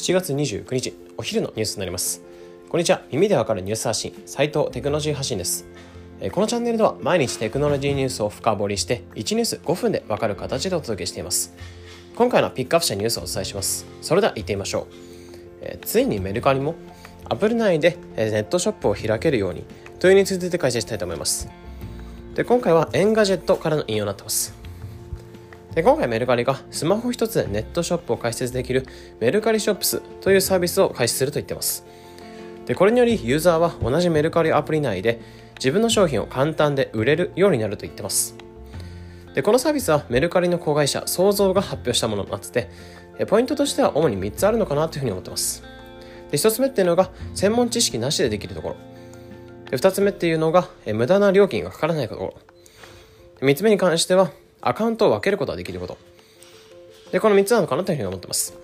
7月29日お昼のニュースになります。こんにちは。耳でわかるニュース発信斉藤テクノロジー発信です。このチャンネルでは毎日テクノロジーニュースを深掘りして1ニュース5分でわかる形でお届けしています。今回のピックアップしたニュースをお伝えします。それでは行ってみましょう。えついにメルカリもアプリ内でネットショップを開けるようにというについて解説したいと思います。で今回は Engadget からの引用になってます。で今回メルカリがスマホ一つでネットショップを開設できるメルカリショップスというサービスを開始すると言ってます。でこれによりユーザーは同じメルカリアプリ内で自分の商品を簡単で売れるようになると言ってます。でこのサービスはメルカリの子会社創造が発表したものになって。てポイントとしては主に3つあるのかなというふうに思ってます。で1つ目っていうのが専門知識なしでできるところ。で2つ目っていうのが無駄な料金がかからないところ。3つ目に関してはアカウントを分けることができること。で、この3つなのかな？というふうに思ってます。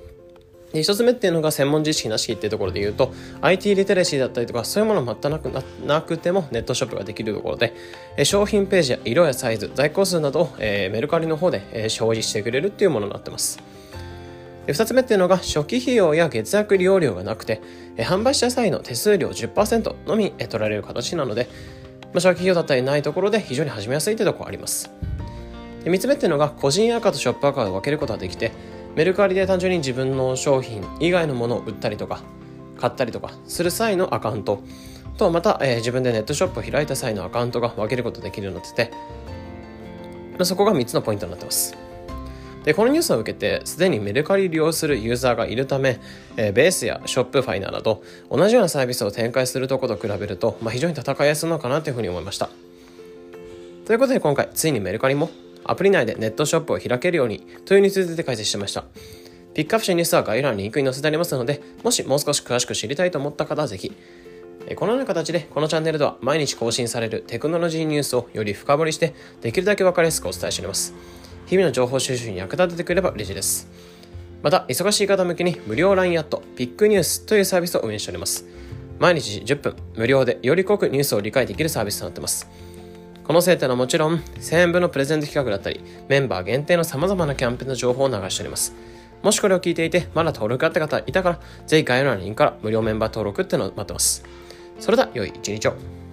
で、1つ目っていうのが専門知識なしっていうところで言うと、IT リテラシーだったりとか、そういうもの全くなくてもネットショップができるところで、え商品ページや色やサイズ、在庫数などを、えー、メルカリの方で、えー、表示してくれるっていうものになってます。で2つ目っていうのが初期費用や月額利用料がなくて、え販売した際の手数料10%のみ、え取られる形なので、まあ、初期費用だったりないところで非常に始めやすいというところあります。で3つ目っていうのが個人アカとショップアカを分けることができてメルカリで単純に自分の商品以外のものを売ったりとか買ったりとかする際のアカウントとまた、えー、自分でネットショップを開いた際のアカウントが分けることができるようになってて、まあ、そこが3つのポイントになってます。でこのニュースを受けてすでにメルカリ利用するユーザーがいるため、えー、ベースやショップファイナーなど同じようなサービスを展開するところと比べると、まあ、非常に戦いやすいのかなというふうに思いました。ということで今回ついにメルカリもアプリ内でネットショップを開けるようにというについて解説しました。ピックアップしたニュースは概要欄にリンクに載せてありますので、もしもう少し詳しく知りたいと思った方はぜひ、このような形でこのチャンネルでは毎日更新されるテクノロジーニュースをより深掘りしてできるだけ分かりやすくお伝えしております。日々の情報収集に役立ててくれば嬉しいです。また、忙しい方向けに無料 LINE アットピックニュースというサービスを運営しております。毎日10分無料でより濃くニュースを理解できるサービスとなっています。このせいというのはもちろん1000円分のプレゼント企画だったりメンバー限定の様々なキャンペーンの情報を流しております。もしこれを聞いていてまだ登録あった方いたからぜひ概要欄のリンクから無料メンバー登録ってのを待ってます。それでは良い一日を。